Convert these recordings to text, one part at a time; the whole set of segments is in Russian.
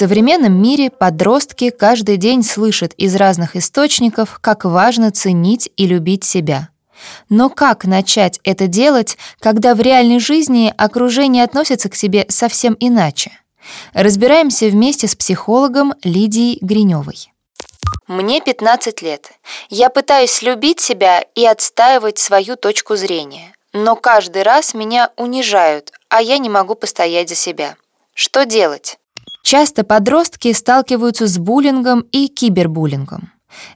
Современном мире подростки каждый день слышат из разных источников, как важно ценить и любить себя. Но как начать это делать, когда в реальной жизни окружение относится к себе совсем иначе? Разбираемся вместе с психологом Лидией Гриневой. Мне 15 лет. Я пытаюсь любить себя и отстаивать свою точку зрения. Но каждый раз меня унижают, а я не могу постоять за себя. Что делать? Часто подростки сталкиваются с буллингом и кибербуллингом.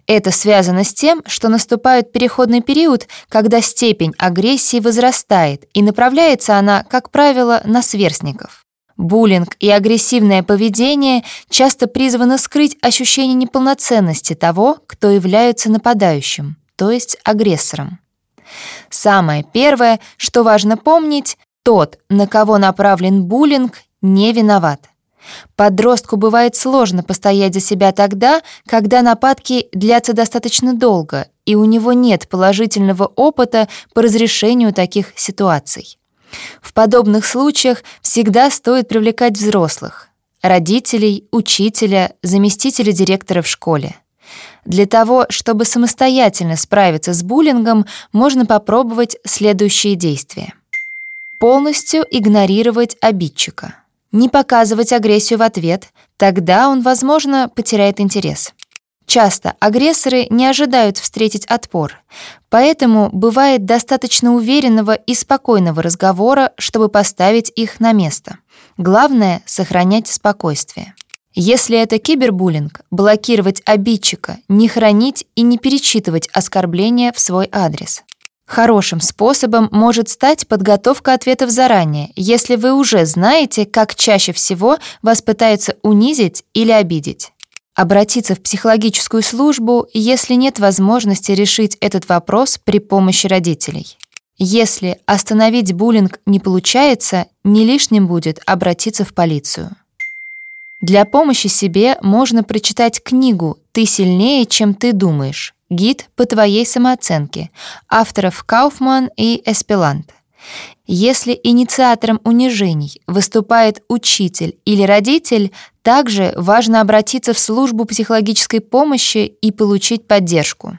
Это связано с тем, что наступает переходный период, когда степень агрессии возрастает, и направляется она, как правило, на сверстников. Буллинг и агрессивное поведение часто призваны скрыть ощущение неполноценности того, кто является нападающим, то есть агрессором. Самое первое, что важно помнить, тот, на кого направлен буллинг, не виноват. Подростку бывает сложно постоять за себя тогда, когда нападки длятся достаточно долго, и у него нет положительного опыта по разрешению таких ситуаций. В подобных случаях всегда стоит привлекать взрослых — родителей, учителя, заместителя директора в школе. Для того, чтобы самостоятельно справиться с буллингом, можно попробовать следующие действия. Полностью игнорировать обидчика — не показывать агрессию в ответ, тогда он, возможно, потеряет интерес. Часто агрессоры не ожидают встретить отпор, поэтому бывает достаточно уверенного и спокойного разговора, чтобы поставить их на место. Главное — сохранять спокойствие. Если это кибербуллинг, блокировать обидчика, не хранить и не перечитывать оскорбления в свой адрес. Хорошим способом может стать подготовка ответов заранее, если вы уже знаете, как чаще всего вас пытаются унизить или обидеть. Обратиться в психологическую службу, если нет возможности решить этот вопрос при помощи родителей. Если остановить буллинг не получается, не лишним будет обратиться в полицию. Для помощи себе можно прочитать книгу «Ты сильнее, чем ты думаешь» Гид по твоей самооценке авторов Кауфман и Эспелант. Если инициатором унижений выступает учитель или родитель, также важно обратиться в службу психологической помощи и получить поддержку.